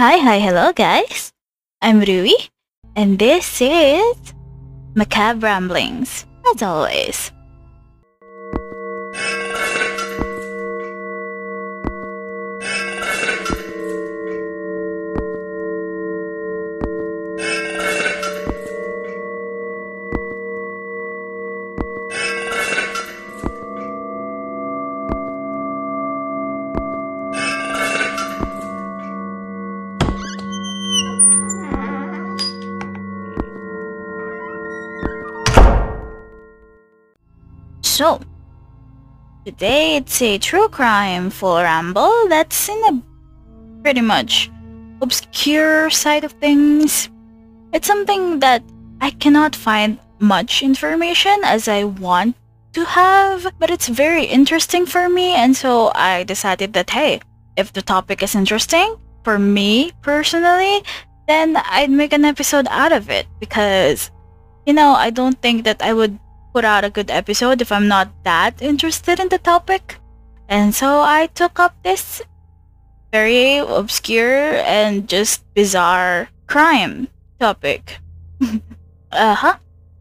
Hi, hi, hello guys. I'm Rui, and this is Macabre Ramblings, as always. Today it's a true crime full ramble that's in a pretty much obscure side of things. It's something that I cannot find much information as I want to have, but it's very interesting for me, and so I decided that hey, if the topic is interesting for me personally, then I'd make an episode out of it because, you know, I don't think that I would put out a good episode if I'm not that interested in the topic. And so I took up this very obscure and just bizarre crime topic. uh-huh.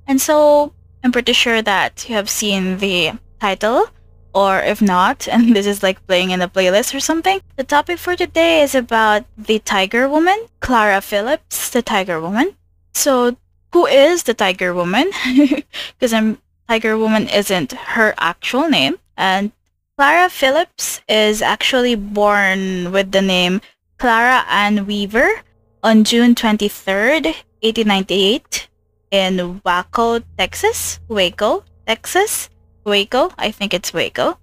And so I'm pretty sure that you have seen the title, or if not, and this is like playing in a playlist or something. The topic for today is about the Tiger Woman, Clara Phillips, the Tiger Woman. So who is the Tiger Woman? Because I'm Tiger Woman isn't her actual name, and Clara Phillips is actually born with the name Clara Ann Weaver on June 23rd, 1898 in Waco, Texas. Waco, Texas. Waco, I think it's Waco.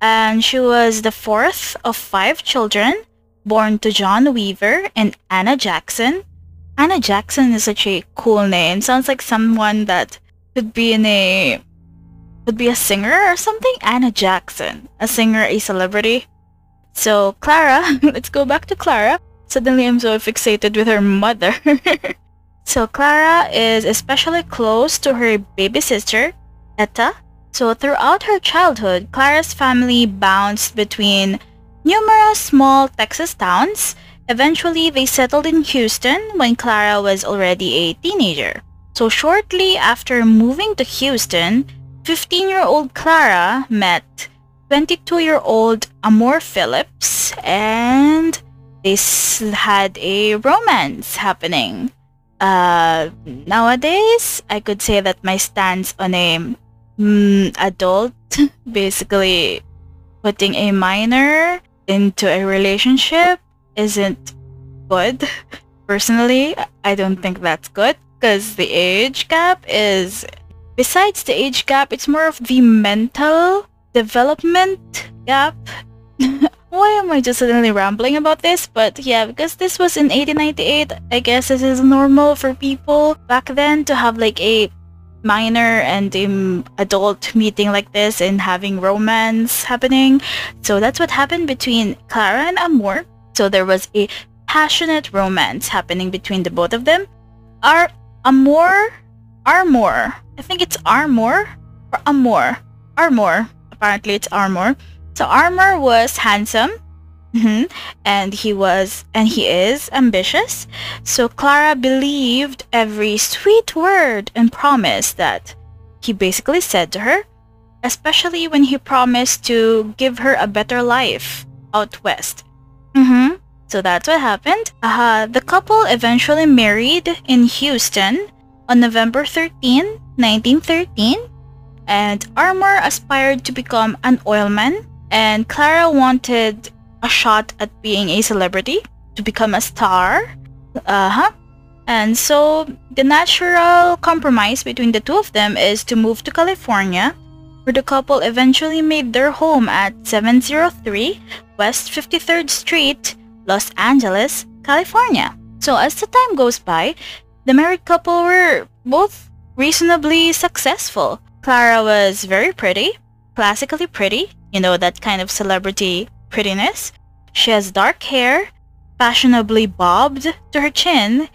And she was the fourth of five children born to John Weaver and Anna Jackson. Anna Jackson is such a cool name. Sounds like someone that could be in a could be a singer or something. Anna Jackson, a singer, a celebrity. So Clara, let's go back to Clara. Suddenly I'm so fixated with her mother. so Clara is especially close to her baby sister, Etta. So throughout her childhood, Clara's family bounced between numerous small Texas towns. Eventually, they settled in Houston when Clara was already a teenager. So shortly after moving to Houston, 15-year-old Clara met 22-year-old Amor Phillips and they had a romance happening. Uh, nowadays, I could say that my stance on a mm, adult, basically putting a minor into a relationship isn't good. Personally, I don't think that's good because the age gap is besides the age gap it's more of the mental development gap. Why am i just suddenly rambling about this? But yeah because this was in 1898 i guess this is normal for people back then to have like a minor and um, adult meeting like this and having romance happening. So that's what happened between clara and amor so there was a passionate romance happening between the both of them our Amor? Armour. I think it's Armour or Amor. Armour. Apparently it's Armour. So Armour was handsome. Mm-hmm, and he was and he is ambitious. So Clara believed every sweet word and promise that he basically said to her, especially when he promised to give her a better life out west. Mm-hmm. So that's what happened. Uh, the couple eventually married in Houston on November 13, 1913. And Armour aspired to become an oilman. And Clara wanted a shot at being a celebrity, to become a star. Uh-huh. And so the natural compromise between the two of them is to move to California, where the couple eventually made their home at 703 West 53rd Street Los Angeles, California. So as the time goes by, the married couple were both reasonably successful. Clara was very pretty, classically pretty, you know, that kind of celebrity prettiness. She has dark hair, fashionably bobbed to her chin,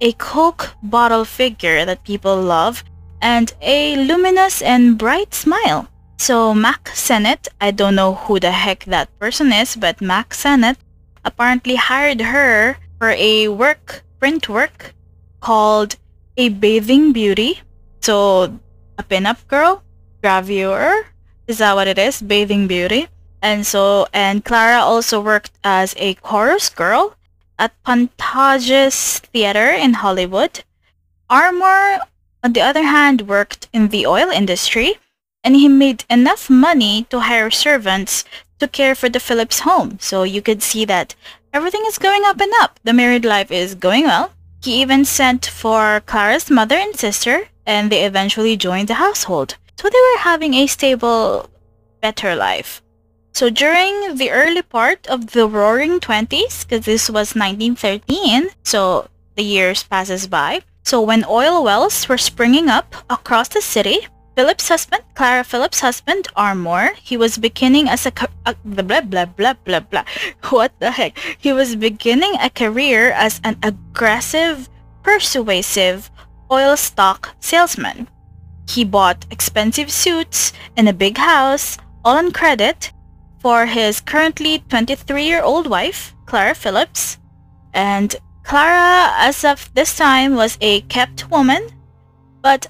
a Coke bottle figure that people love, and a luminous and bright smile. So Mack Sennett, I don't know who the heck that person is, but Mack Sennett apparently hired her for a work, print work called A Bathing Beauty. So, a pinup girl, gravure, is that what it is? Bathing Beauty. And so, and Clara also worked as a chorus girl at Pantages Theater in Hollywood. Armour, on the other hand, worked in the oil industry, and he made enough money to hire servants to care for the Phillips home. So you could see that everything is going up and up. The married life is going well. He even sent for Clara's mother and sister, and they eventually joined the household. So they were having a stable, better life. So during the early part of the Roaring Twenties, because this was 1913, so the years passes by. So when oil wells were springing up across the city, Phillips' husband, Clara Phillips' husband, Armour, he was beginning as a, a blah blah blah blah blah. What the heck? He was beginning a career as an aggressive, persuasive oil stock salesman. He bought expensive suits and a big house, all on credit, for his currently 23-year-old wife, Clara Phillips. And Clara, as of this time, was a kept woman, but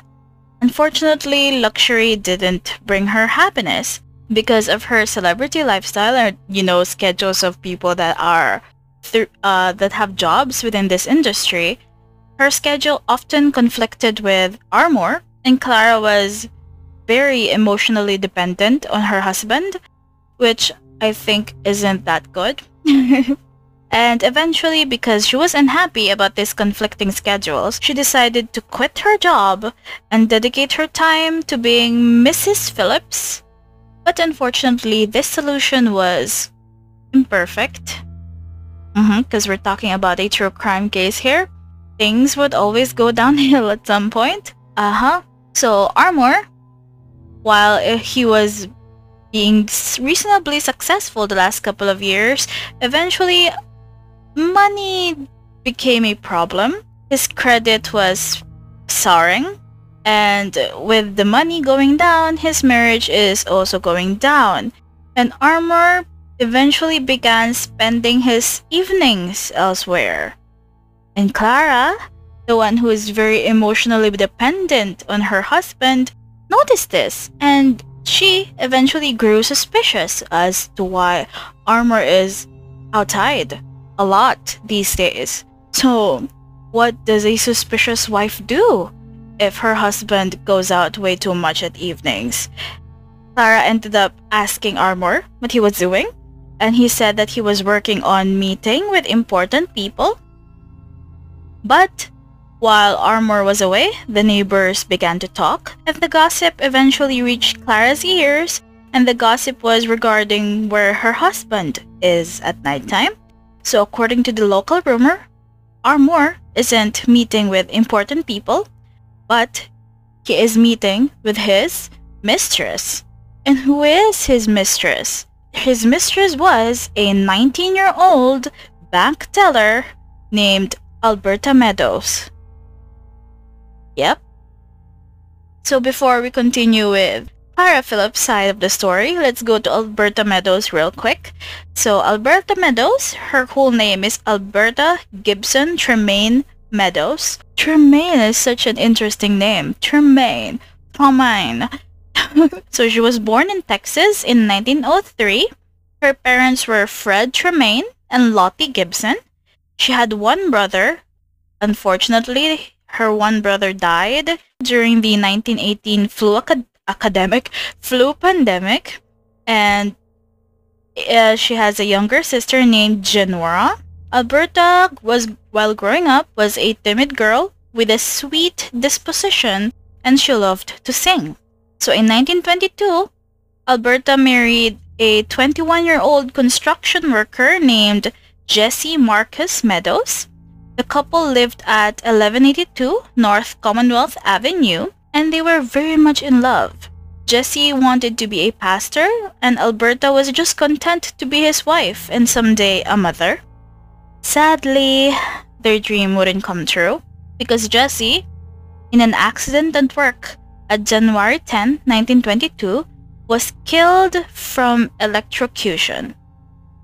unfortunately, luxury didn't bring her happiness because of her celebrity lifestyle or, you know, schedules of people that are th- uh, that have jobs within this industry. Her schedule often conflicted with Armour, and Clara was very emotionally dependent on her husband which I think isn't that good. and eventually, because she was unhappy about these conflicting schedules, she decided to quit her job and dedicate her time to being Mrs. Phillips. But unfortunately, this solution was imperfect. Because mm-hmm, we're talking about a true crime case here. Things would always go downhill at some point. Uh-huh. So Armour, while he was being reasonably successful the last couple of years, eventually money became a problem. His credit was soaring. And with the money going down, his marriage is also going down. And Armour eventually began spending his evenings elsewhere. And Clara, the one who is very emotionally dependent on her husband, noticed this and she eventually grew suspicious as to why Armour is outside a lot these days. So, what does a suspicious wife do if her husband goes out way too much at evenings? Clara ended up asking Armour what he was doing, and he said that he was working on meeting with important people. But while Armour was away, the neighbors began to talk, and the gossip eventually reached Clara's ears, and the gossip was regarding where her husband is at nighttime. So according to the local rumor, Armour isn't meeting with important people, but he is meeting with his mistress. And who is his mistress? His mistress was a 19-year-old bank teller named Alberta Meadows. Yep. So before we continue with Clara Phillips' side of the story, let's go to Alberta Meadows real quick. So Alberta Meadows, her whole name is Alberta Gibson Tremaine Meadows. Tremaine is such an interesting name. Tremaine. Tremaine. so she was born in Texas in 1903. Her parents were Fred Tremaine and Lottie Gibson. She had one brother. Unfortunately, her one brother died during the 1918 flu academic flu pandemic, and uh, she has a younger sister named Genora. Alberta was while growing up was a timid girl with a sweet disposition and she loved to sing. So in 1922, Alberta married a 21-year-old construction worker named Jesse Marcus Meadows. The couple lived at 1182 North Commonwealth Avenue and they were very much in love. Jesse wanted to be a pastor and Alberta was just content to be his wife and someday a mother. Sadly, their dream wouldn't come true because Jesse, in an accident at work at January 10, 1922, was killed from electrocution.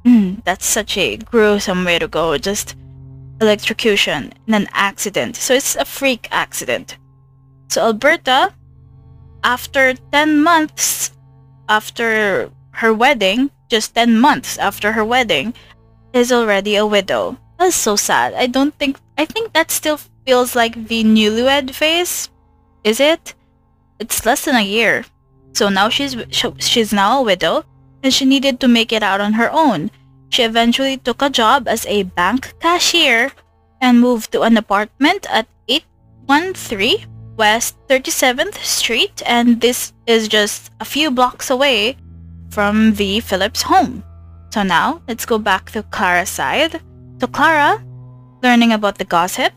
Mm, that's such a gruesome way to go. Just electrocution in an accident. So it's a freak accident. So Alberta, after 10 months after her wedding, just 10 months after her wedding, is already a widow. That's so sad. I don't think, I think that still feels like the newlywed phase. Is it? It's less than a year. So now she's, she's now a widow and she needed to make it out on her own. She eventually took a job as a bank cashier and moved to an apartment at 813 West 37th Street and this is just a few blocks away from the Phillips home. So now, let's go back to Clara's side. So Clara, learning about the gossip,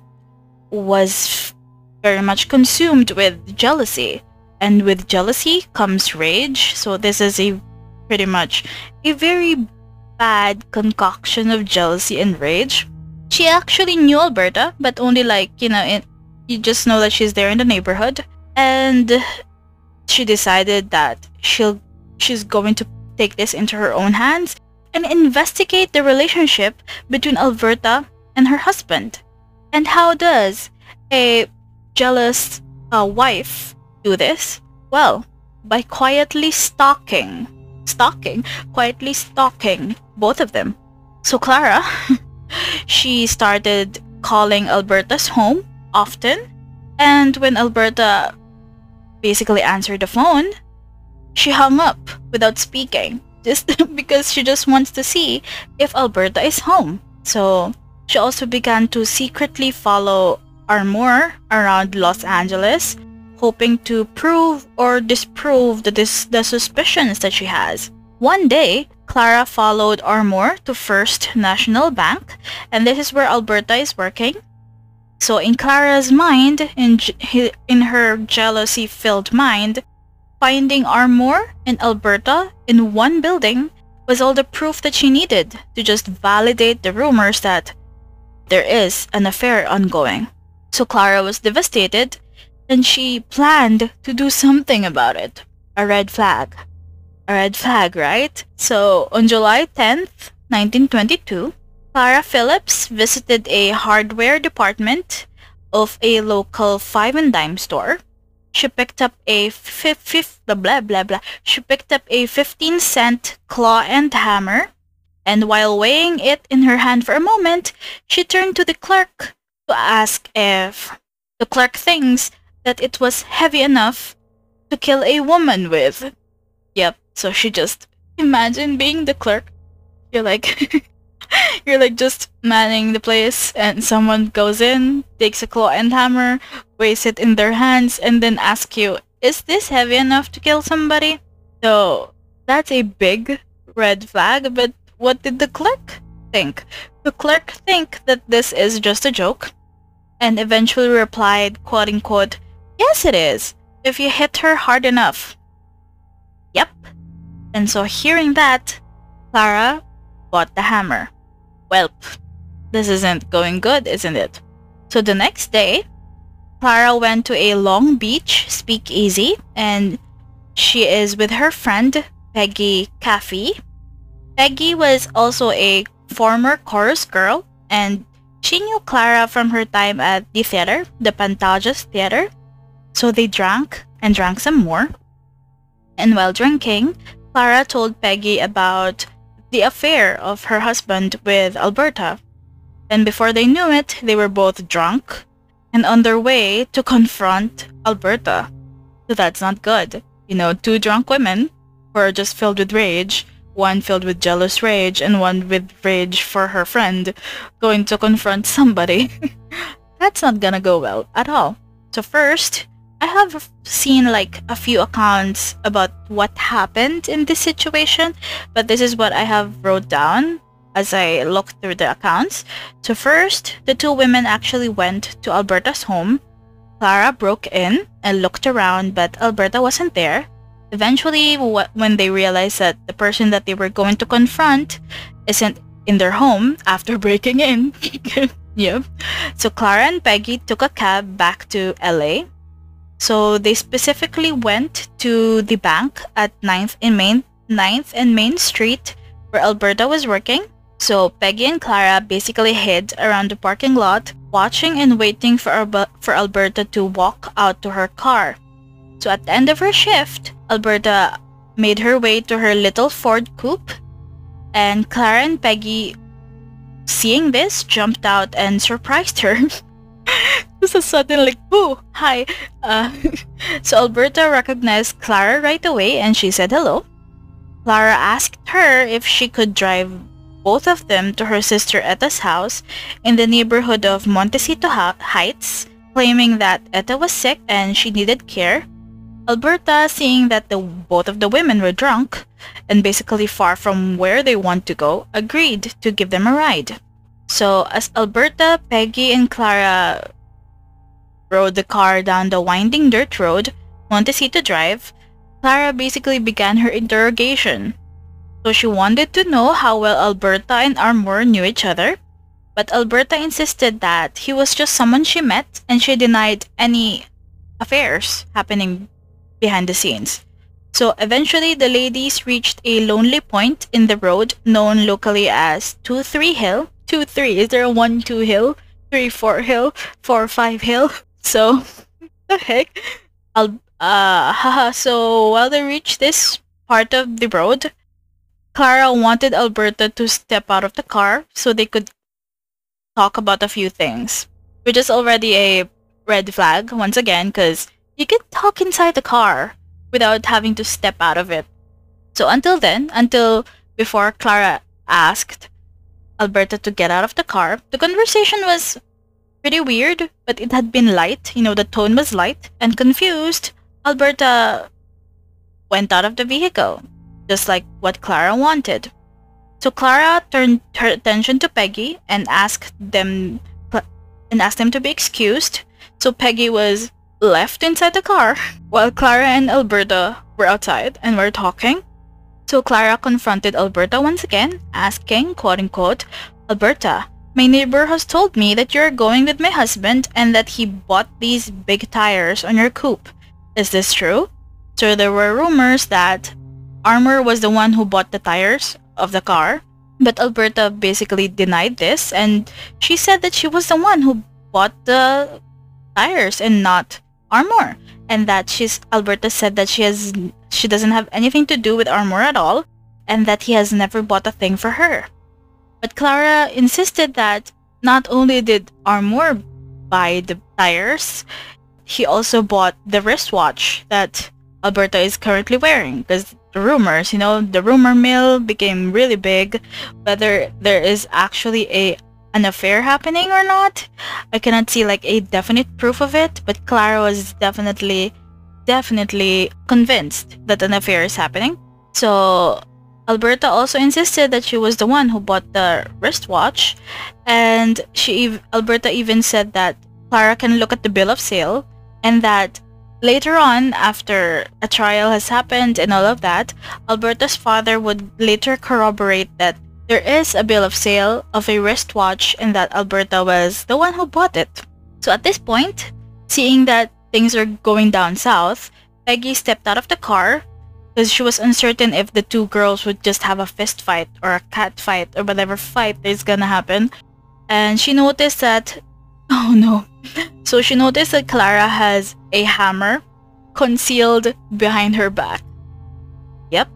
was very much consumed with jealousy. And with jealousy comes rage. So this is a pretty much a very bad concoction of jealousy and rage. She actually knew Alberta, but only like, you know, in, you just know that she's there in the neighborhood. And she decided that she'll she's going to take this into her own hands and investigate the relationship between Alberta and her husband. And how does a jealous uh, wife do this? Well, by quietly stalking, stalking, quietly stalking both of them. So Clara, she started calling Alberta's home often, and when Alberta basically answered the phone, she hung up without speaking just because she just wants to see if Alberta is home. So she also began to secretly follow Armour around Los Angeles, hoping to prove or disprove the, dis- the suspicions that she has. One day, Clara followed Armour to First National Bank, and this is where Alberta is working. So in Clara's mind, in, in her jealousy-filled mind, Finding Armour and Alberta in one building was all the proof that she needed to just validate the rumors that there is an affair ongoing. So Clara was devastated and she planned to do something about it. A red flag. A red flag, right? So on July 10th, 1922, Clara Phillips visited a hardware department of a local five and dime store she picked up a fifth, blah blah blah blah. She picked up a 15 cent claw and hammer, and while weighing it in her hand for a moment, she turned to the clerk to ask if the clerk thinks that it was heavy enough to kill a woman with. Yep, so she just imagine being the clerk. You're like you're like just manning the place and someone goes in, takes a claw and hammer, weighs it in their hands, and then ask you, is this heavy enough to kill somebody? So that's a big red flag, but what did the clerk think? The clerk think that this is just a joke and eventually replied, quote unquote, yes it is, if you hit her hard enough. Yep. And so hearing that, Clara bought the hammer. Well, this isn't going good, isn't it? So the next day, Clara went to a Long Beach speakeasy and she is with her friend Peggy Caffey. Peggy was also a former chorus girl and she knew Clara from her time at the theater, the Pantages Theater. So they drank and drank some more. And while drinking, Clara told Peggy about the affair of her husband with Alberta. And before they knew it, they were both drunk and on their way to confront Alberta. So that's not good. You know, two drunk women who are just filled with rage, one filled with jealous rage and one with rage for her friend, going to confront somebody. that's not gonna go well at all. So first, I have seen like a few accounts about what happened in this situation, but this is what I have wrote down as I looked through the accounts. So first, the two women actually went to Alberta's home. Clara broke in and looked around, but Alberta wasn't there. Eventually, when they realized that the person that they were going to confront isn't in their home after breaking in, yep. So Clara and Peggy took a cab back to LA so they specifically went to the bank at 9th and Main 9th and Main Street where Alberta was working So Peggy and Clara basically hid around the parking lot, watching and waiting for, for Alberta to walk out to her car. So at the end of her shift, Alberta made her way to her little Ford coupe, and Clara and Peggy, seeing this, jumped out and surprised her. Just a sudden like, "Boo, hi!" Uh, so Alberta recognized Clara right away, and she said hello. Clara asked her if she could drive both of them to her sister Etta's house in the neighborhood of Montecito Heights, claiming that Etta was sick and she needed care. Alberta, seeing that the, both of the women were drunk and basically far from where they want to go, agreed to give them a ride. So as Alberta, Peggy, and Clara rode the car down the winding dirt road, Montecito Drive, Clara basically began her interrogation. So she wanted to know how well Alberta and Armour knew each other, but Alberta insisted that he was just someone she met and she denied any affairs happening behind the scenes. So eventually the ladies reached a lonely point in the road known locally as 2-3 Hill. 2-3, is there a 1-2 hill? 3-4 hill? 4-5 hill? So, the heck? I'll, uh, haha, so while they reached this part of the road, Clara wanted Alberta to step out of the car so they could talk about a few things, which is already a red flag once again because you can talk inside the car without having to step out of it. So until then, until before Clara asked Alberta to get out of the car, the conversation was pretty weird, but it had been light. You know, the tone was light and confused. Alberta went out of the vehicle, just like what Clara wanted. So Clara turned her attention to Peggy and asked them and asked them to be excused. So Peggy was left inside the car while Clara and Alberta were outside and were talking. So Clara confronted Alberta once again, asking, quote unquote, Alberta, my neighbor has told me that you're going with my husband and that he bought these big tires on your coupe. Is this true? So there were rumors that Armour was the one who bought the tires of the car, but Alberta basically denied this and she said that she was the one who bought the tires and not Armour, and that she's Alberta said that she has she doesn't have anything to do with Armour at all, and that he has never bought a thing for her. But Clara insisted that not only did Armour buy the tires, he also bought the wristwatch that Alberta is currently wearing because the rumors, you know, the rumor mill became really big. Whether there is actually a an affair happening or not. I cannot see like a definite proof of it, but Clara was definitely, definitely convinced that an affair is happening. So Alberta also insisted that she was the one who bought the wristwatch, and she Alberta even said that Clara can look at the bill of sale, and that later on, after a trial has happened and all of that, Alberta's father would later corroborate that there is a bill of sale of a wristwatch and that Alberta was the one who bought it. So at this point, seeing that things are going down south, Peggy stepped out of the car because she was uncertain if the two girls would just have a fist fight or a cat fight or whatever fight is gonna happen. And she noticed that, oh no. So she noticed that Clara has a hammer concealed behind her back. Yep.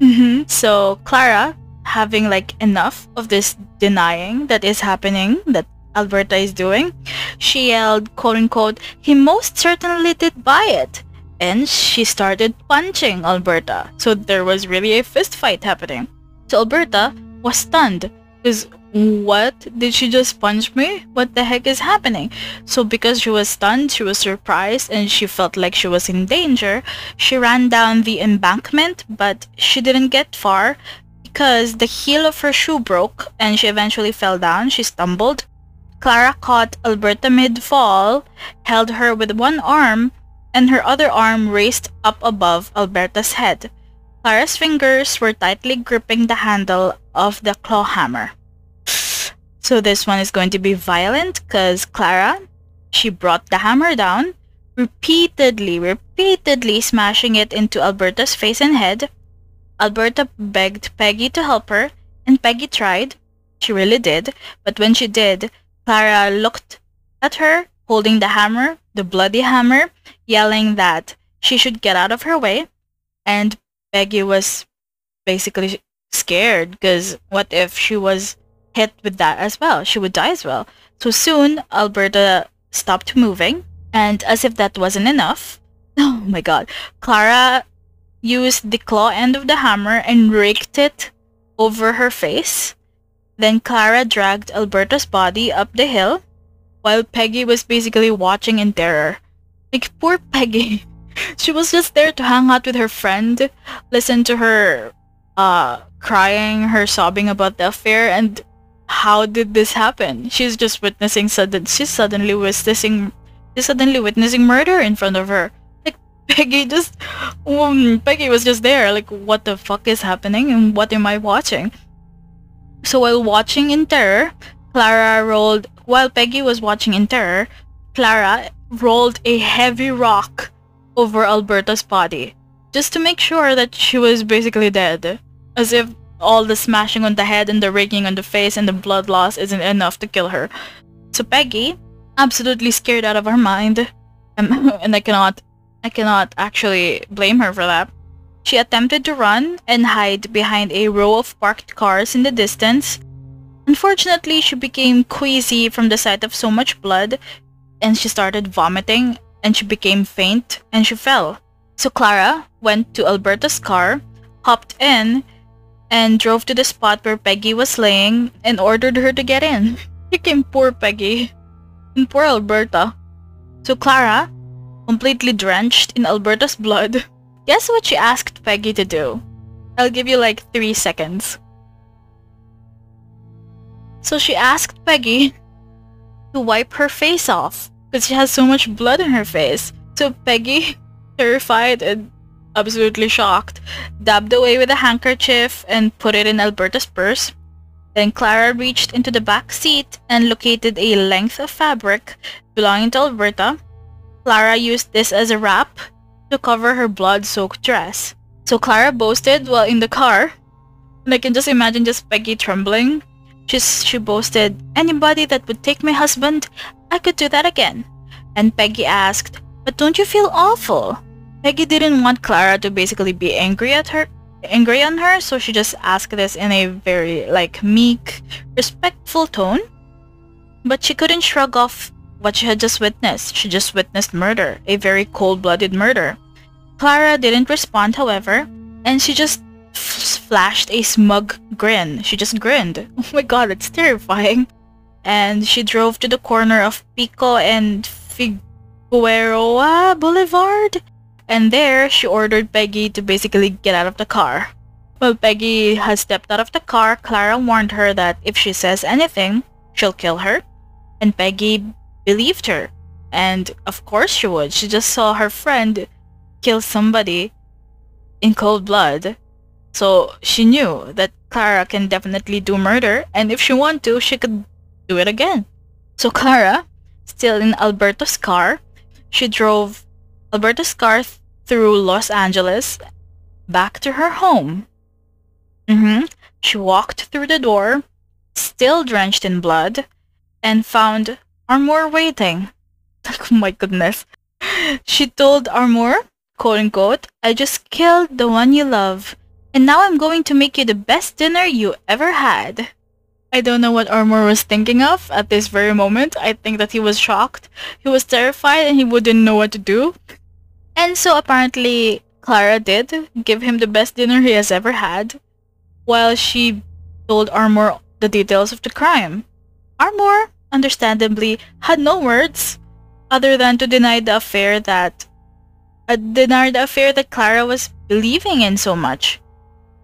Mm-hmm. So Clara having like enough of this denying that is happening that Alberta is doing, she yelled, quote unquote, he most certainly did buy it. And she started punching Alberta. So there was really a fist fight happening. So Alberta was stunned because what did she just punch me what the heck is happening so because she was stunned she was surprised and she felt like she was in danger she ran down the embankment but she didn't get far because the heel of her shoe broke and she eventually fell down. She stumbled. Clara caught Alberta mid-fall, held her with one arm, and her other arm raised up above Alberta's head. Clara's fingers were tightly gripping the handle of the claw hammer. So this one is going to be violent because Clara, she brought the hammer down, repeatedly, repeatedly smashing it into Alberta's face and head. Alberta begged Peggy to help her, And Peggy tried. She really did. But when she did, Clara looked at her, holding the hammer, the bloody hammer, yelling that she should get out of her way. And Peggy was basically scared because what if she was hit with that as well? She would die as well. So soon, Alberta stopped moving, and as if that wasn't enough, oh my god, Clara used the claw end of the hammer and raked it over her face. Then Clara dragged Alberta's body up the hill while Peggy was basically watching in terror. Like, poor Peggy. She was just there to hang out with her friend, listen to her uh, crying, her sobbing about the affair, and how did this happen? She's just witnessing sudden. She's suddenly witnessing. She's suddenly witnessing murder in front of her. Like Peggy just, um, Peggy was just there. Like, what the fuck is happening, and what am I watching? So while watching in terror, Clara rolled. While Peggy was watching in terror, Clara rolled a heavy rock over Alberta's body, just to make sure that she was basically dead. As if all the smashing on the head and the raking on the face and the blood loss isn't enough to kill her. So Peggy, absolutely scared out of her mind, um, and I cannot, I cannot actually blame her for that. She attempted to run and hide behind a row of parked cars in the distance. Unfortunately, she became queasy from the sight of so much blood, and she started vomiting and she became faint and she fell. So Clara went to Alberta's car, hopped in, and drove to the spot where Peggy was laying and ordered her to get in. Became poor Peggy and poor Alberta. So Clara, completely drenched in Alberta's blood, guess what she asked Peggy to do? I'll give you like three seconds. So she asked Peggy to wipe her face off because she has so much blood in her face. So Peggy, terrified and absolutely shocked, dabbed away with a handkerchief and put it in Alberta's purse. Then Clara reached into the back seat and located a length of fabric belonging to Alberta. Clara used this as a wrap to cover her blood-soaked dress. So Clara boasted while in the car, and I can just imagine just Peggy trembling. She's, she boasted, anybody that would take my husband, I could do that again. And Peggy asked, but don't you feel awful? Peggy didn't want Clara to basically be angry at her, angry on her, so she just asked this in a very, like, meek, respectful tone. But she couldn't shrug off what she had just witnessed. She just witnessed murder, a very cold-blooded murder. Clara didn't respond, however, and she just flashed a smug grin. She just grinned. Oh my god, it's terrifying and she drove to the corner of Pico and Figueroa Boulevard. And there, she ordered Peggy to basically get out of the car. While Peggy has stepped out of the car, Clara warned her that if she says anything, she'll kill her. And Peggy believed her. And of course she would. She just saw her friend kill somebody in cold blood. So she knew that Clara can definitely do murder, and if she want to, she could do it again. So Clara, still in Alberta's car, she drove Alberta's car th through Los Angeles back to her home. Mm-hmm. She walked through the door, still drenched in blood, and found Armour waiting. oh my goodness. She told Armour, quote-unquote, I just killed the one you love, and now I'm going to make you the best dinner you ever had. I don't know what Armour was thinking of at this very moment. I think that he was shocked. He was terrified and he wouldn't know what to do. And so apparently Clara did give him the best dinner he has ever had while she told Armour the details of the crime. Armour, understandably, had no words other than to deny the affair that uh, deny the affair that Clara was believing in so much.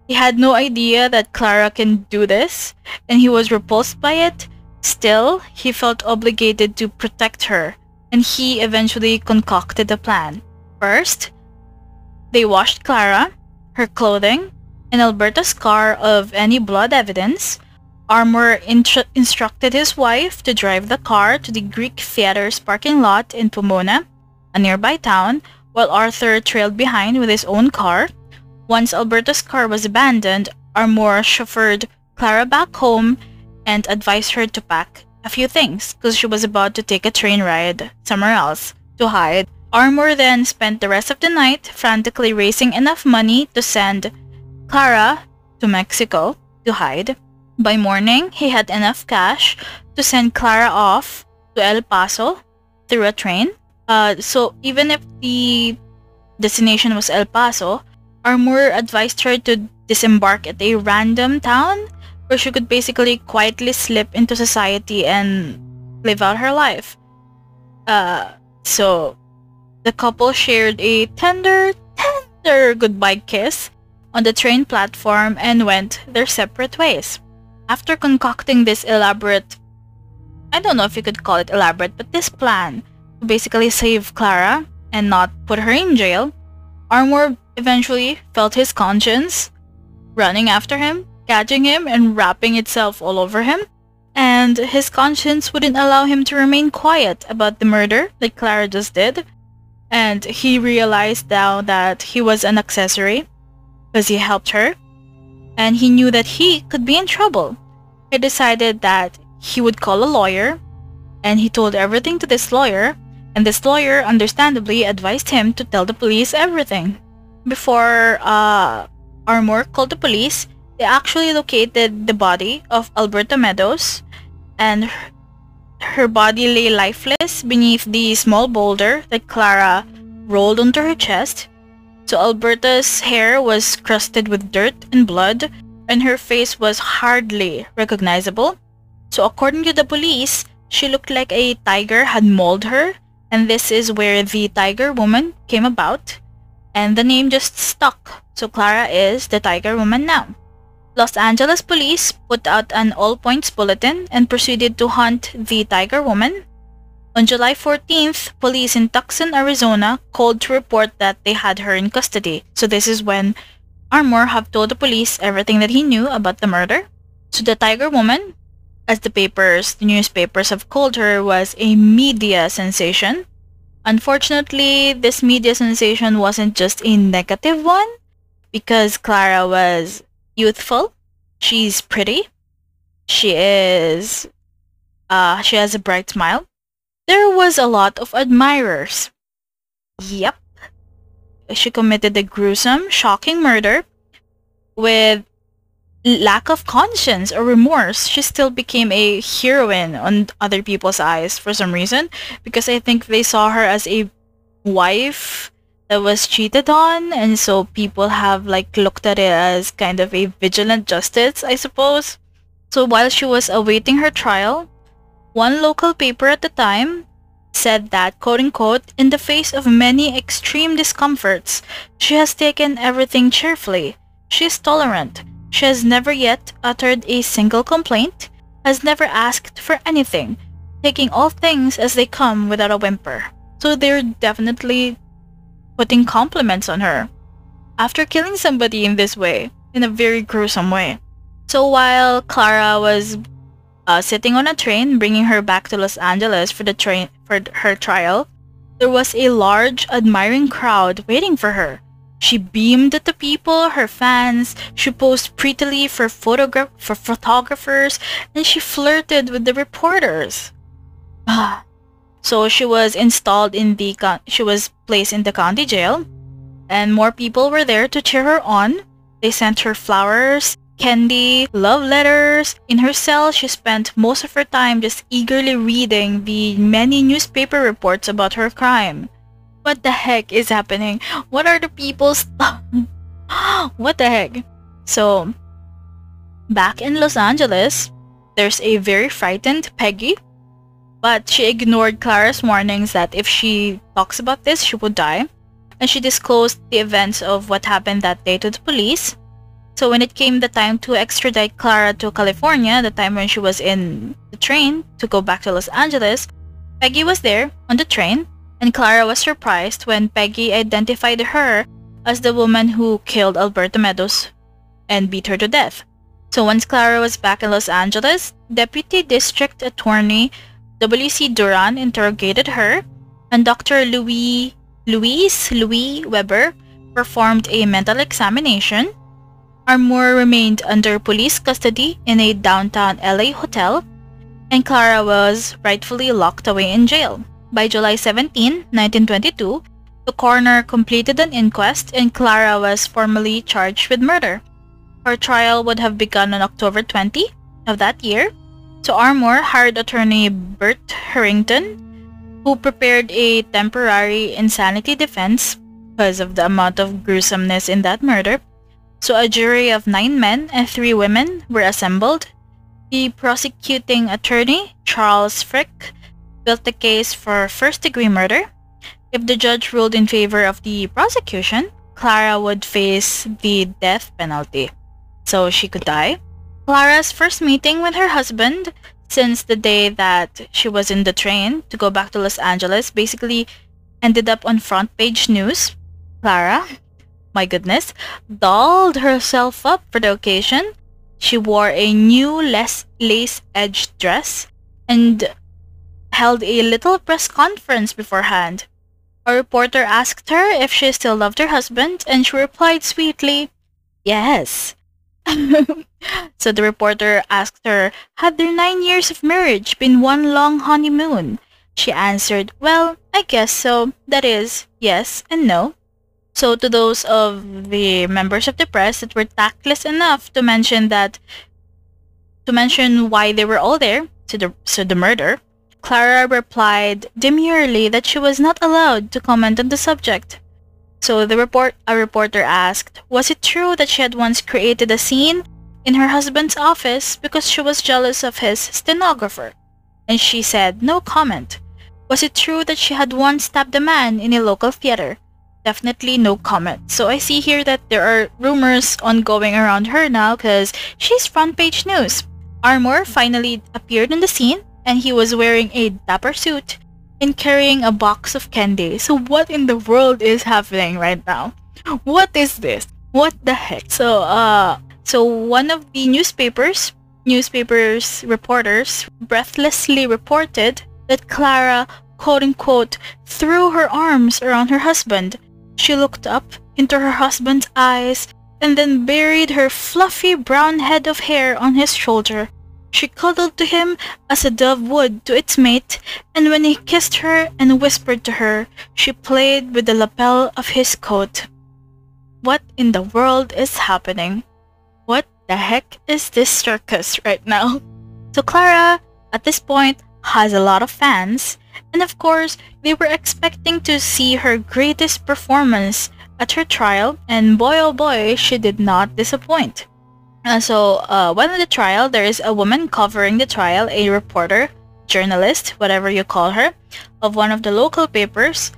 He had no idea that Clara can do this, and he was repulsed by it. Still, he felt obligated to protect her, and he eventually concocted a plan. First, they washed Clara, her clothing, and Alberta's car of any blood evidence. Armour instructed his wife to drive the car to the Greek Theatre's parking lot in Pomona, a nearby town, while Arthur trailed behind with his own car. Once Alberta's car was abandoned, Armour chauffeured Clara back home and advised her to pack a few things because she was about to take a train ride somewhere else to hide. Armour then spent the rest of the night frantically raising enough money to send Clara to Mexico to hide. By morning, he had enough cash to send Clara off to El Paso through a train. Uh, so even if the destination was El Paso, Armour advised her to disembark at a random town where she could basically quietly slip into society and live out her life. Uh, so the couple shared a tender, tender goodbye kiss on the train platform and went their separate ways. After concocting this elaborate, I don't know if you could call it elaborate, but this plan to basically save Clara and not put her in jail, Armour eventually felt his conscience running after him, catching him and wrapping itself all over him. And his conscience wouldn't allow him to remain quiet about the murder that Clara just did. And he realized now that he was an accessory because he helped her and he knew that he could be in trouble. He decided that he would call a lawyer, and he told everything to this lawyer, and this lawyer understandably advised him to tell the police everything. Before uh, Armour called the police, they actually located the body of Alberta Meadows, and her body lay lifeless beneath the small boulder that Clara rolled onto her chest so Alberta's hair was crusted with dirt and blood, and her face was hardly recognizable. So according to the police, she looked like a tiger had mauled her, and this is where the tiger woman came about. And the name just stuck, so Clara is the tiger woman now. Los Angeles police put out an all-points bulletin and proceeded to hunt the tiger woman on July 14th, police in Tucson, Arizona called to report that they had her in custody. So this is when Armour have told the police everything that he knew about the murder. So the Tiger Woman, as the papers, the newspapers have called her, was a media sensation. Unfortunately, this media sensation wasn't just a negative one because Clara was youthful, she's pretty, she is, uh, she has a bright smile, there was a lot of admirers. Yep. She committed a gruesome, shocking murder with lack of conscience or remorse. She still became a heroine on other people's eyes for some reason because I think they saw her as a wife that was cheated on and so people have like looked at it as kind of a vigilant justice, I suppose. So while she was awaiting her trial, one local paper at the time said that, quote unquote, in the face of many extreme discomforts, she has taken everything cheerfully. She is tolerant. She has never yet uttered a single complaint, has never asked for anything, taking all things as they come without a whimper. So they're definitely putting compliments on her. After killing somebody in this way, in a very gruesome way. So while Clara was uh, sitting on a train bringing her back to Los Angeles for the train for her trial, there was a large admiring crowd waiting for her. She beamed at the people, her fans, she posed prettily for photograph for photographers, and she flirted with the reporters. Ah. so she was installed in the she was placed in the county jail, and more people were there to cheer her on. They sent her flowers candy, love letters. In her cell, she spent most of her time just eagerly reading the many newspaper reports about her crime. What the heck is happening? What are the people's... what the heck? So, back in Los Angeles, there's a very frightened Peggy, but she ignored Clara's warnings that if she talks about this, she would die. And she disclosed the events of what happened that day to the police so when it came the time to extradite Clara to California, the time when she was in the train to go back to Los Angeles, Peggy was there on the train, and Clara was surprised when Peggy identified her as the woman who killed Alberta Meadows and beat her to death. So once Clara was back in Los Angeles, Deputy District Attorney W.C. Doran interrogated her, and Dr. Louis Louise Louis Weber performed a mental examination Armour remained under police custody in a downtown LA hotel, and Clara was rightfully locked away in jail. By July 17, 1922, the coroner completed an inquest and Clara was formally charged with murder. Her trial would have begun on October 20 of that year, so Armour hired attorney Bert Harrington, who prepared a temporary insanity defense because of the amount of gruesomeness in that murder. So a jury of nine men and three women were assembled. The prosecuting attorney, Charles Frick, built the case for first-degree murder. If the judge ruled in favor of the prosecution, Clara would face the death penalty, so she could die. Clara's first meeting with her husband since the day that she was in the train to go back to Los Angeles basically ended up on front page news. Clara, my goodness, dolled herself up for the occasion. She wore a new less lace-edged dress and held a little press conference beforehand. A reporter asked her if she still loved her husband, and she replied sweetly, Yes. so the reporter asked her, Had their nine years of marriage been one long honeymoon? She answered, Well, I guess so. That is, yes and no. So to those of the members of the press that were tactless enough to mention that to mention why they were all there to the to the murder, Clara replied demurely that she was not allowed to comment on the subject. So the report a reporter asked, was it true that she had once created a scene in her husband's office because she was jealous of his stenographer? And she said, no comment. Was it true that she had once stabbed a man in a local theater? Definitely no comment. So I see here that there are rumors ongoing around her now because she's front page news. Armour finally appeared in the scene and he was wearing a dapper suit and carrying a box of candy. So what in the world is happening right now? What is this? What the heck? So uh so one of the newspapers newspapers reporters breathlessly reported that Clara quote unquote threw her arms around her husband. She looked up into her husband's eyes and then buried her fluffy brown head of hair on his shoulder she cuddled to him as a dove would to its mate, and when he kissed her and whispered to her, she played with the lapel of his coat. What in the world is happening? What the heck is this circus right now? So Clara, at this point, has a lot of fans, and of course, they were expecting to see her greatest performance at her trial, and boy oh boy, she did not disappoint. Uh, so uh, when the trial, there is a woman covering the trial, a reporter, journalist, whatever you call her, of one of the local papers,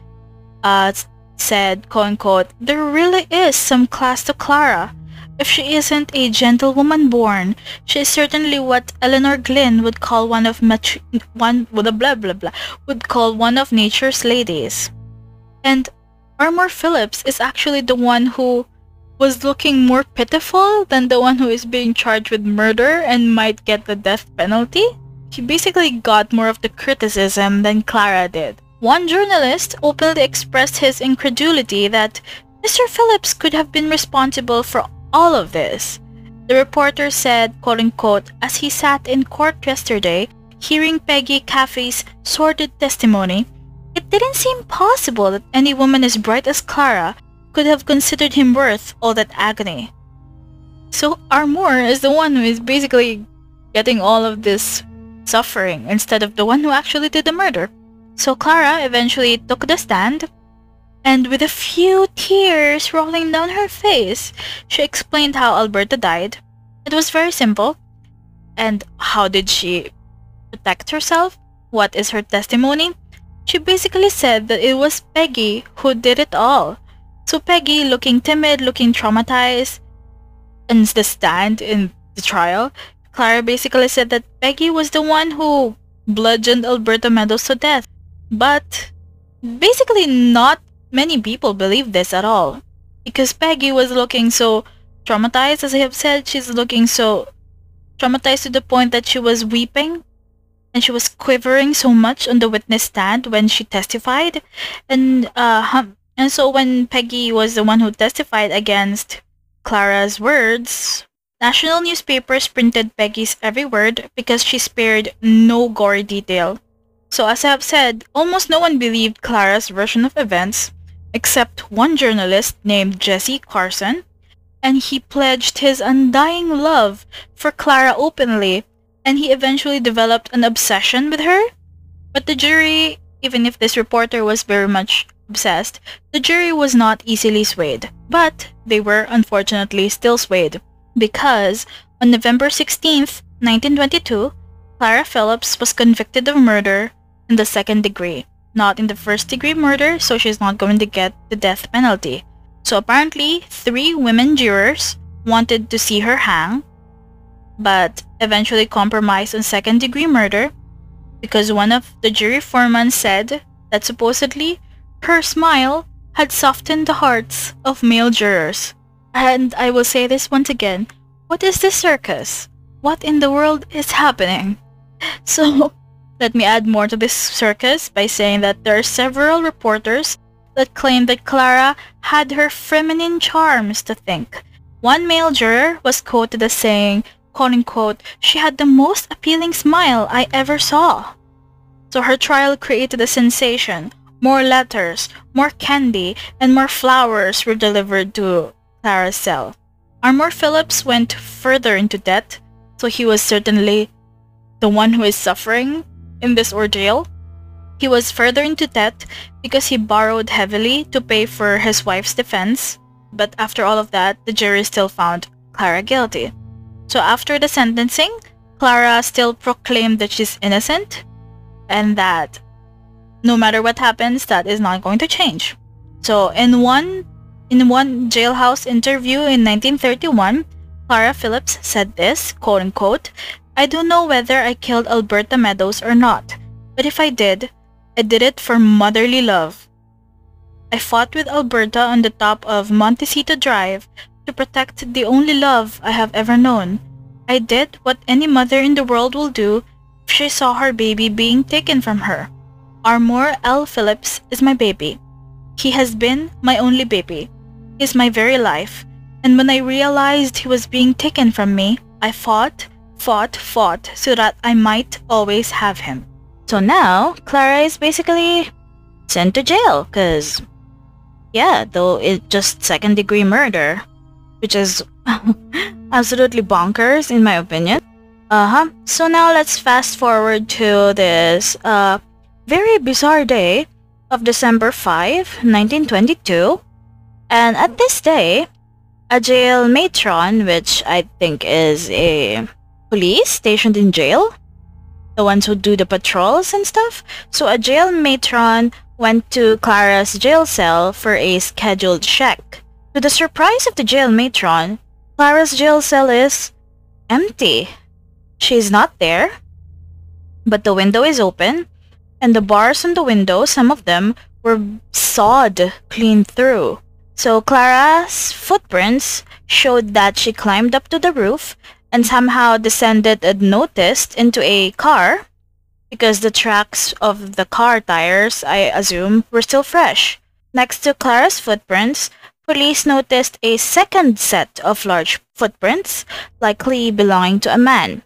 uh, said, quote unquote, there really is some class to Clara. If she isn't a gentlewoman born, she is certainly what Elinor Glyn would call one of mat- one with blah blah blah would call one of nature's ladies. And Armour Phillips is actually the one who was looking more pitiful than the one who is being charged with murder and might get the death penalty. She basically got more of the criticism than Clara did. One journalist openly expressed his incredulity that Mr. Phillips could have been responsible for all of this. The reporter said, quote unquote, as he sat in court yesterday, hearing Peggy Caffee's sordid testimony, it didn't seem possible that any woman as bright as Clara could have considered him worth all that agony. So Armour is the one who is basically getting all of this suffering instead of the one who actually did the murder. So Clara eventually took the stand and with a few tears rolling down her face, she explained how Alberta died. It was very simple. And how did she protect herself? What is her testimony? She basically said that it was Peggy who did it all. So Peggy, looking timid, looking traumatized, and the stand in the trial, Clara basically said that Peggy was the one who bludgeoned Alberta Meadows to death. But basically not many people believe this at all. Because Peggy was looking so traumatized, as I have said, she's looking so traumatized to the point that she was weeping and she was quivering so much on the witness stand when she testified. And uh, and so when Peggy was the one who testified against Clara's words, national newspapers printed Peggy's every word because she spared no gory detail. So as I have said, almost no one believed Clara's version of events, except one journalist named Jesse Carson, and he pledged his undying love for Clara openly, and he eventually developed an obsession with her. But the jury, even if this reporter was very much obsessed, the jury was not easily swayed. But they were unfortunately still swayed, because on November 16th, 1922, Clara Phillips was convicted of murder in the second degree, not in the first degree murder, so she's not going to get the death penalty. So apparently, three women jurors wanted to see her hang, but eventually compromised on second degree murder because one of the jury foremen said that supposedly her smile had softened the hearts of male jurors. And I will say this once again, what is this circus? What in the world is happening? So, let me add more to this circus by saying that there are several reporters that claim that Clara had her feminine charms to think. One male juror was quoted as saying, quote unquote, she had the most appealing smile I ever saw. So her trial created a sensation. More letters, more candy, and more flowers were delivered to Clara's cell. Armour Phillips went further into debt, so he was certainly the one who is suffering in this ordeal. He was further into debt because he borrowed heavily to pay for his wife's defense, but after all of that, the jury still found Clara guilty. So after the sentencing, Clara still proclaimed that she's innocent and that no matter what happens, that is not going to change. So in one in one jailhouse interview in 1931, Clara Phillips said this, quote unquote, I don't know whether I killed Alberta Meadows or not, but if I did, I did it for motherly love. I fought with Alberta on the top of Montecito Drive to protect the only love I have ever known. I did what any mother in the world will do if she saw her baby being taken from her. Armour L. Phillips is my baby. He has been my only baby. He is my very life. And when I realized he was being taken from me, I fought, fought, fought so that I might always have him. So now, Clara is basically sent to jail because, yeah, though it's just second degree murder, which is absolutely bonkers in my opinion. Uh-huh. So now let's fast forward to this uh, very bizarre day of December 5, 1922. And at this day, a jail matron, which I think is a police stationed in jail, the ones who do the patrols and stuff. So a jail matron went to Clara's jail cell for a scheduled check. To the surprise of the jail matron, Clara's jail cell is empty. She's not there, but the window is open, and the bars on the window, some of them, were sawed clean through. So Clara's footprints showed that she climbed up to the roof and somehow descended unnoticed into a car because the tracks of the car tires, I assume, were still fresh. Next to Clara's footprints, police noticed a second set of large footprints, likely belonging to a man.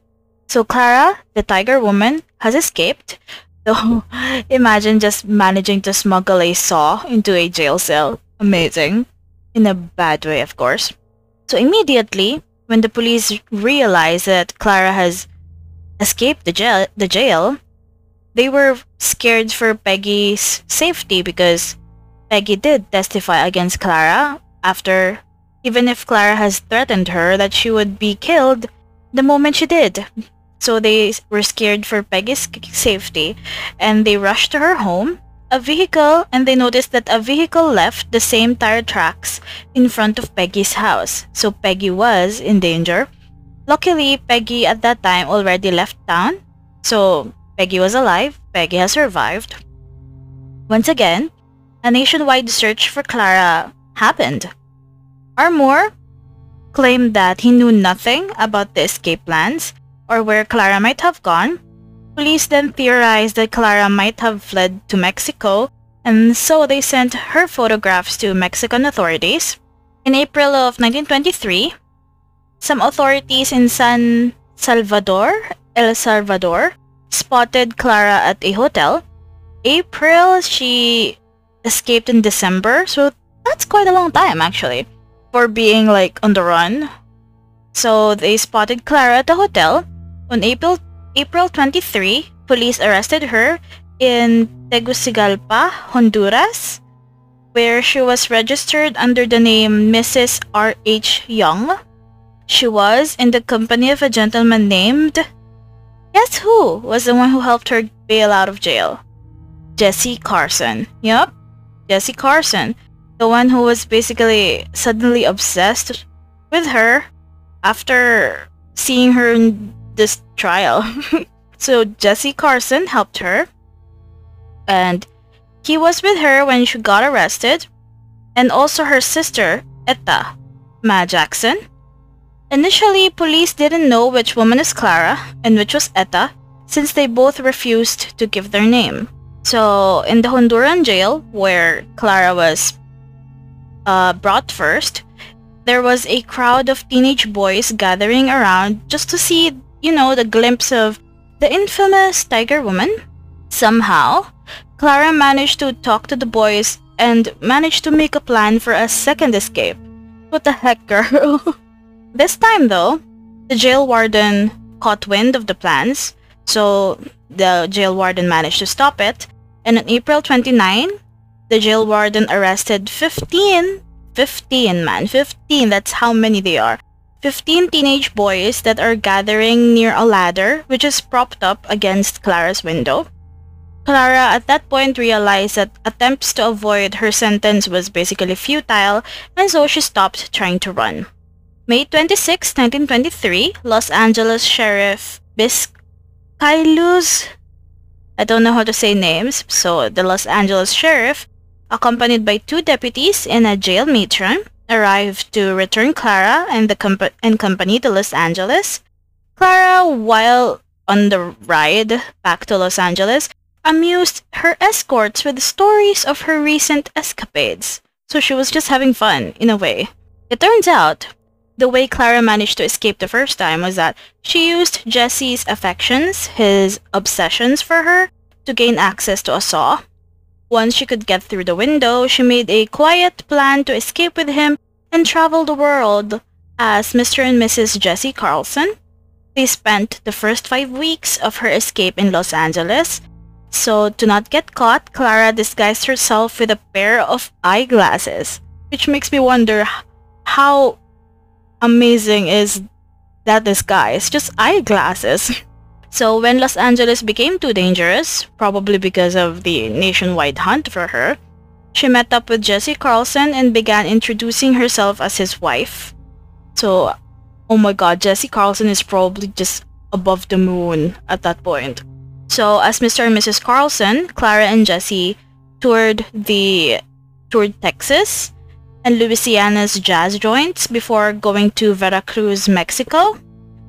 So Clara, the tiger woman, has escaped, though imagine just managing to smuggle a saw into a jail cell. Amazing. In a bad way, of course. So immediately, when the police realize that Clara has escaped the jail, the jail, they were scared for Peggy's safety because Peggy did testify against Clara after, even if Clara has threatened her that she would be killed the moment she did. So they were scared for Peggy's safety and they rushed to her home a vehicle and they noticed that a vehicle left the same tire tracks in front of Peggy's house. So Peggy was in danger. Luckily, Peggy at that time already left town. So Peggy was alive. Peggy has survived. Once again, a nationwide search for Clara happened. Armour claimed that he knew nothing about the escape plans or where Clara might have gone Police then theorized that Clara might have fled to Mexico, and so they sent her photographs to Mexican authorities. In April of 1923, some authorities in San Salvador, El Salvador, spotted Clara at a hotel. April, she escaped in December, so that's quite a long time actually for being like on the run. So they spotted Clara at the hotel. On April April 23, police arrested her in Tegucigalpa, Honduras, where she was registered under the name Mrs. R.H. Young. She was in the company of a gentleman named... Guess who was the one who helped her bail out of jail? Jesse Carson. Yup, Jesse Carson. The one who was basically suddenly obsessed with her after seeing her this trial. so Jesse Carson helped her and he was with her when she got arrested and also her sister, Etta Mae Jackson. Initially, police didn't know which woman is Clara and which was Etta since they both refused to give their name. So, in the Honduran jail where Clara was uh, brought first, there was a crowd of teenage boys gathering around just to see, you know, the glimpse of the infamous Tiger Woman. Somehow, Clara managed to talk to the boys and managed to make a plan for a second escape. What the heck, girl? this time, though, the jail warden caught wind of the plans, so the jail warden managed to stop it, and on April 29, the jail warden arrested 15 15 man 15 that's how many they are 15 teenage boys that are gathering near a ladder which is propped up against Clara's window. Clara at that point realized that attempts to avoid her sentence was basically futile and so she stopped trying to run. May 26, 1923, Los Angeles Sheriff Biscailuz I don't know how to say names, so the Los Angeles Sheriff accompanied by two deputies and a jail matron, arrived to return Clara and the comp- and company to Los Angeles. Clara, while on the ride back to Los Angeles, amused her escorts with stories of her recent escapades. So she was just having fun, in a way. It turns out, the way Clara managed to escape the first time was that she used Jesse's affections, his obsessions for her, to gain access to a saw once she could get through the window, she made a quiet plan to escape with him and travel the world as Mr. and Mrs. Jesse Carlson. They spent the first five weeks of her escape in Los Angeles. So to not get caught, Clara disguised herself with a pair of eyeglasses, which makes me wonder how amazing is that disguise? Just eyeglasses. So when Los Angeles became too dangerous, probably because of the nationwide hunt for her, she met up with Jesse Carlson and began introducing herself as his wife. So, oh my god, Jesse Carlson is probably just above the moon at that point. So as Mr. and Mrs. Carlson, Clara and Jesse toured the toured Texas and Louisiana's jazz joints before going to Veracruz, Mexico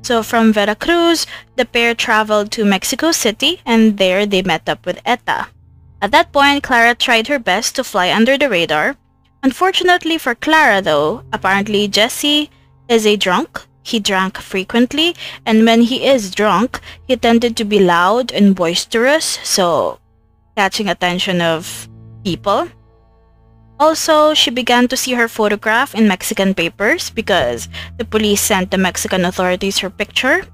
so from Veracruz, the pair traveled to Mexico City and there they met up with Etta. At that point, Clara tried her best to fly under the radar. Unfortunately for Clara though, apparently Jesse is a drunk. He drank frequently and when he is drunk, he tended to be loud and boisterous, so catching attention of people. Also, she began to see her photograph in Mexican papers because the police sent the Mexican authorities her picture.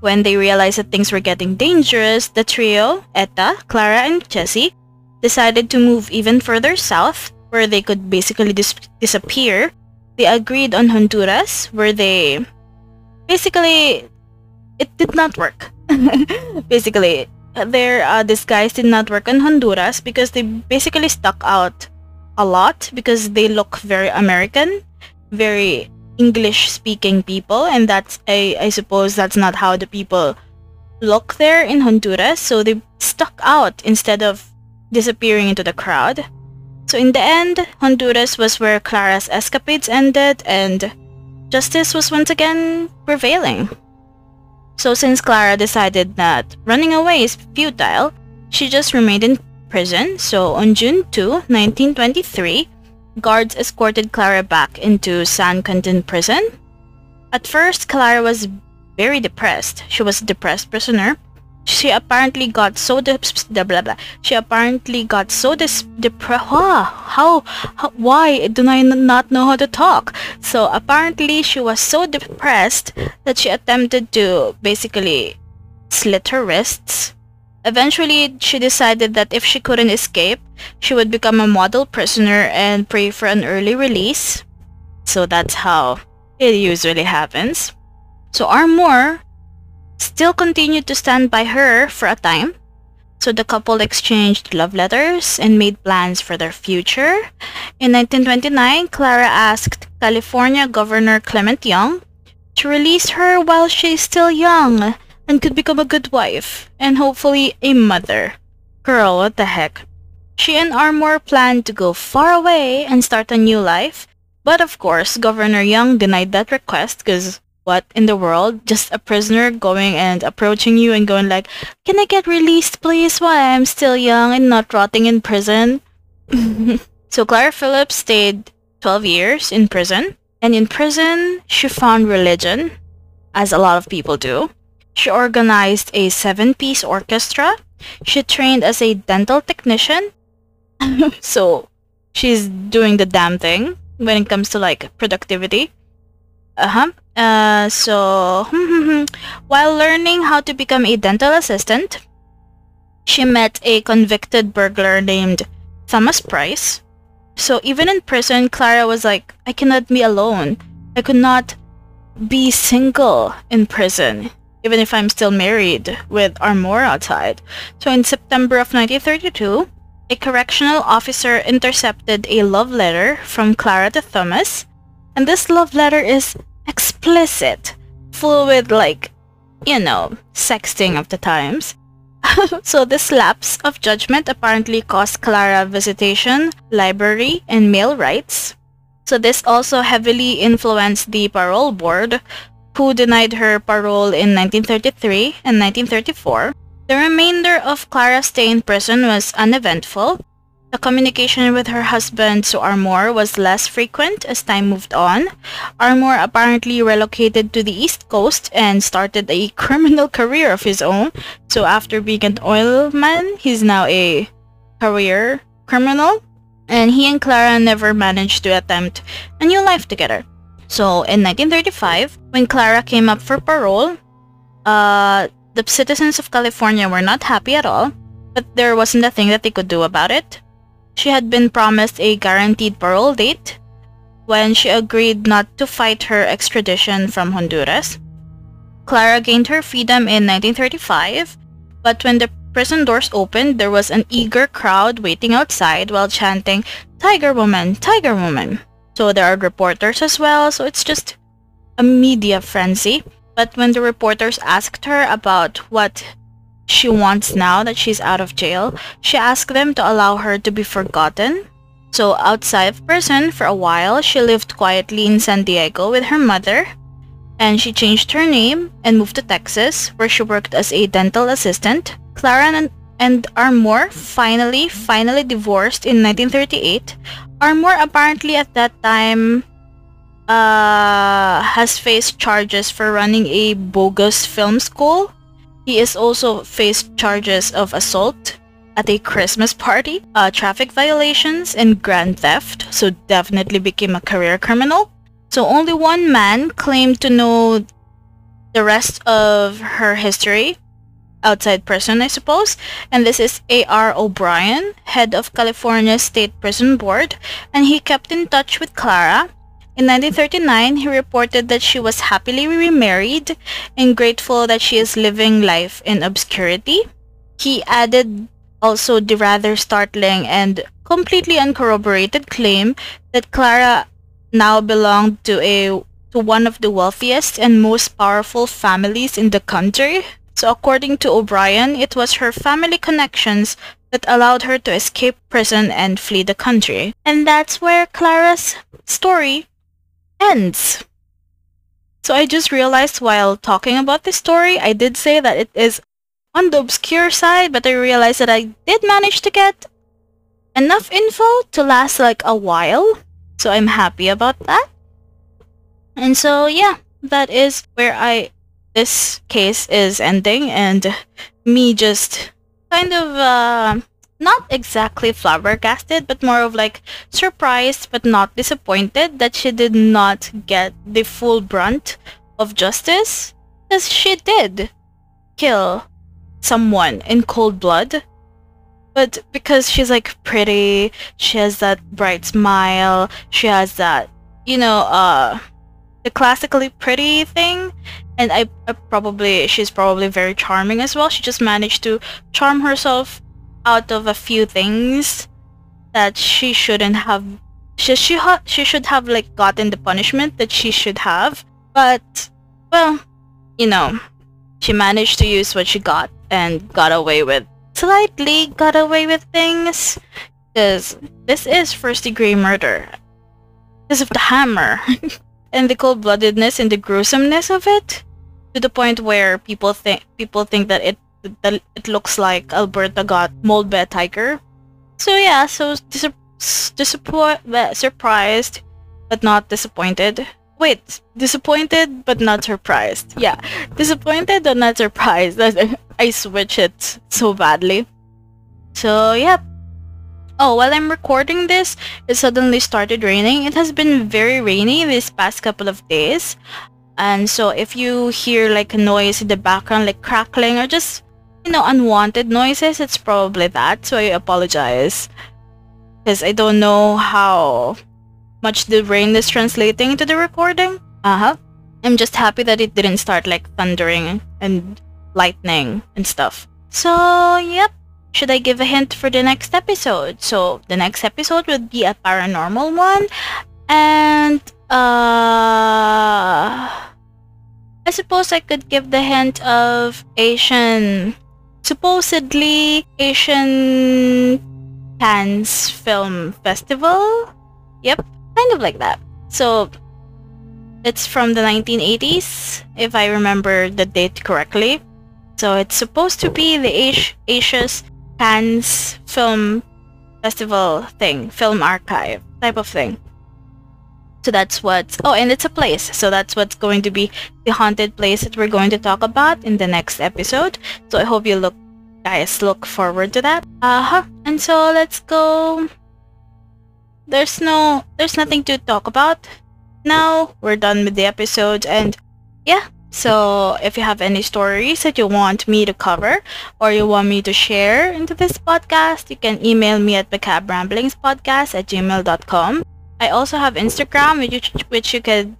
When they realized that things were getting dangerous, the trio, Etta, Clara, and Jesse, decided to move even further south where they could basically dis disappear. They agreed on Honduras where they basically it did not work. basically, their uh, disguise did not work in Honduras because they basically stuck out a lot because they look very American, very English-speaking people, and that's I, I suppose that's not how the people look there in Honduras, so they stuck out instead of disappearing into the crowd. So in the end, Honduras was where Clara's escapades ended and justice was once again prevailing. So since Clara decided that running away is futile, she just remained in prison. So on June 2, 1923, guards escorted Clara back into San Quentin prison. At first, Clara was very depressed. She was a depressed prisoner. She apparently got so de- blah, blah, blah. She apparently got so dis- depressed. How, how? Why do I not know how to talk? So apparently, she was so depressed that she attempted to basically slit her wrists. Eventually, she decided that if she couldn't escape, she would become a model prisoner and pray for an early release. So that's how it usually happens. So Armour still continued to stand by her for a time. So the couple exchanged love letters and made plans for their future. In 1929, Clara asked California Governor Clement Young to release her while she is still young and could become a good wife and hopefully a mother. Girl, what the heck? She and Armour planned to go far away and start a new life, but of course, Governor Young denied that request because what in the world? Just a prisoner going and approaching you and going like, Can I get released please while I'm still young and not rotting in prison? so Clara Phillips stayed 12 years in prison. And in prison, she found religion, as a lot of people do. She organized a seven-piece orchestra. She trained as a dental technician. so she's doing the damn thing when it comes to like productivity. Uh-huh. Uh, so, while learning how to become a dental assistant, she met a convicted burglar named Thomas Price. So even in prison, Clara was like, I cannot be alone. I could not be single in prison, even if I'm still married with Armour outside. So in September of 1932, a correctional officer intercepted a love letter from Clara to Thomas, and this love letter is explicit, full with like, you know, sexting of the times. so this lapse of judgment apparently cost Clara visitation, library, and mail rights. So this also heavily influenced the parole board, who denied her parole in 1933 and 1934. The remainder of Clara's stay in prison was uneventful, the communication with her husband so Armour was less frequent as time moved on. Armour apparently relocated to the East Coast and started a criminal career of his own. So after being an oil man, he's now a career criminal. And he and Clara never managed to attempt a new life together. So in 1935, when Clara came up for parole, uh, the citizens of California were not happy at all, but there wasn't a thing that they could do about it. She had been promised a guaranteed parole date when she agreed not to fight her extradition from Honduras. Clara gained her freedom in 1935, but when the prison doors opened, there was an eager crowd waiting outside while chanting, Tiger Woman, Tiger Woman. So there are reporters as well, so it's just a media frenzy. But when the reporters asked her about what she wants now that she's out of jail, she asked them to allow her to be forgotten. So outside of prison for a while, she lived quietly in San Diego with her mother, and she changed her name and moved to Texas, where she worked as a dental assistant. Clara and, and Armour finally, finally divorced in 1938. Armour apparently at that time uh, has faced charges for running a bogus film school. He is also faced charges of assault at a Christmas party, uh, traffic violations, and grand theft, so definitely became a career criminal. So only one man claimed to know the rest of her history outside prison, I suppose. And this is A.R. O'Brien, head of California State Prison Board, and he kept in touch with Clara in 1939, he reported that she was happily remarried and grateful that she is living life in obscurity. He added also the rather startling and completely uncorroborated claim that Clara now belonged to a to one of the wealthiest and most powerful families in the country. So according to O'Brien, it was her family connections that allowed her to escape prison and flee the country. And that's where Clara's story ends. So I just realized while talking about this story, I did say that it is on the obscure side, but I realized that I did manage to get enough info to last like a while. So I'm happy about that. And so yeah, that is where I this case is ending and me just kind of uh not exactly flabbergasted, but more of like surprised but not disappointed that she did not get the full brunt of justice. Because she did kill someone in cold blood. But because she's like pretty, she has that bright smile, she has that, you know, uh, the classically pretty thing. And I, I probably, she's probably very charming as well. She just managed to charm herself out of a few things that she shouldn't have she she, ha- she should have like gotten the punishment that she should have. But well you know she managed to use what she got and got away with slightly got away with things. Because this is first degree murder. Because of the hammer and the cold-bloodedness and the gruesomeness of it to the point where people think people think that it that it looks like Alberta got mauled by a tiger. So yeah, so dis- disappoint, surprised, but not disappointed. Wait, disappointed but not surprised. Yeah, disappointed but not surprised. I switch it so badly. So yeah. Oh, while I'm recording this, it suddenly started raining. It has been very rainy these past couple of days. And so if you hear like a noise in the background, like crackling or just you know, unwanted noises, it's probably that. So I apologize. Because I don't know how much the rain is translating into the recording. Uh-huh. I'm just happy that it didn't start like thundering and lightning and stuff. So, yep. Should I give a hint for the next episode? So, the next episode would be a paranormal one. And, uh... I suppose I could give the hint of Asian supposedly Asian Cannes Film Festival. Yep, kind of like that. So it's from the 1980s, if I remember the date correctly. So it's supposed to be the As- Asia's Cannes Film Festival thing, film archive type of thing. So that's what, oh, and it's a place. So that's what's going to be the haunted place that we're going to talk about in the next episode. So I hope you look, guys, look forward to that. Uh-huh. And so let's go. There's no, there's nothing to talk about. Now we're done with the episode and yeah. So if you have any stories that you want me to cover or you want me to share into this podcast, you can email me at macabramblingspodcast at gmail.com. I also have Instagram, which, which you could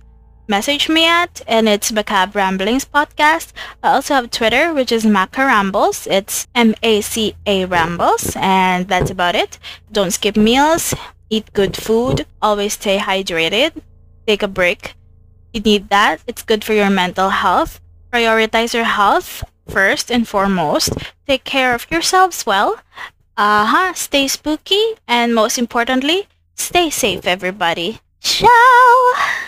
message me at, and it's Macabre Ramblings Podcast. I also have Twitter, which is Maca Rambles. It's M-A-C-A Rambles, and that's about it. Don't skip meals, eat good food, always stay hydrated, take a break. You need that. It's good for your mental health. Prioritize your health first and foremost. Take care of yourselves well. Uh-huh. Stay spooky, and most importantly, Stay safe, everybody. Ciao!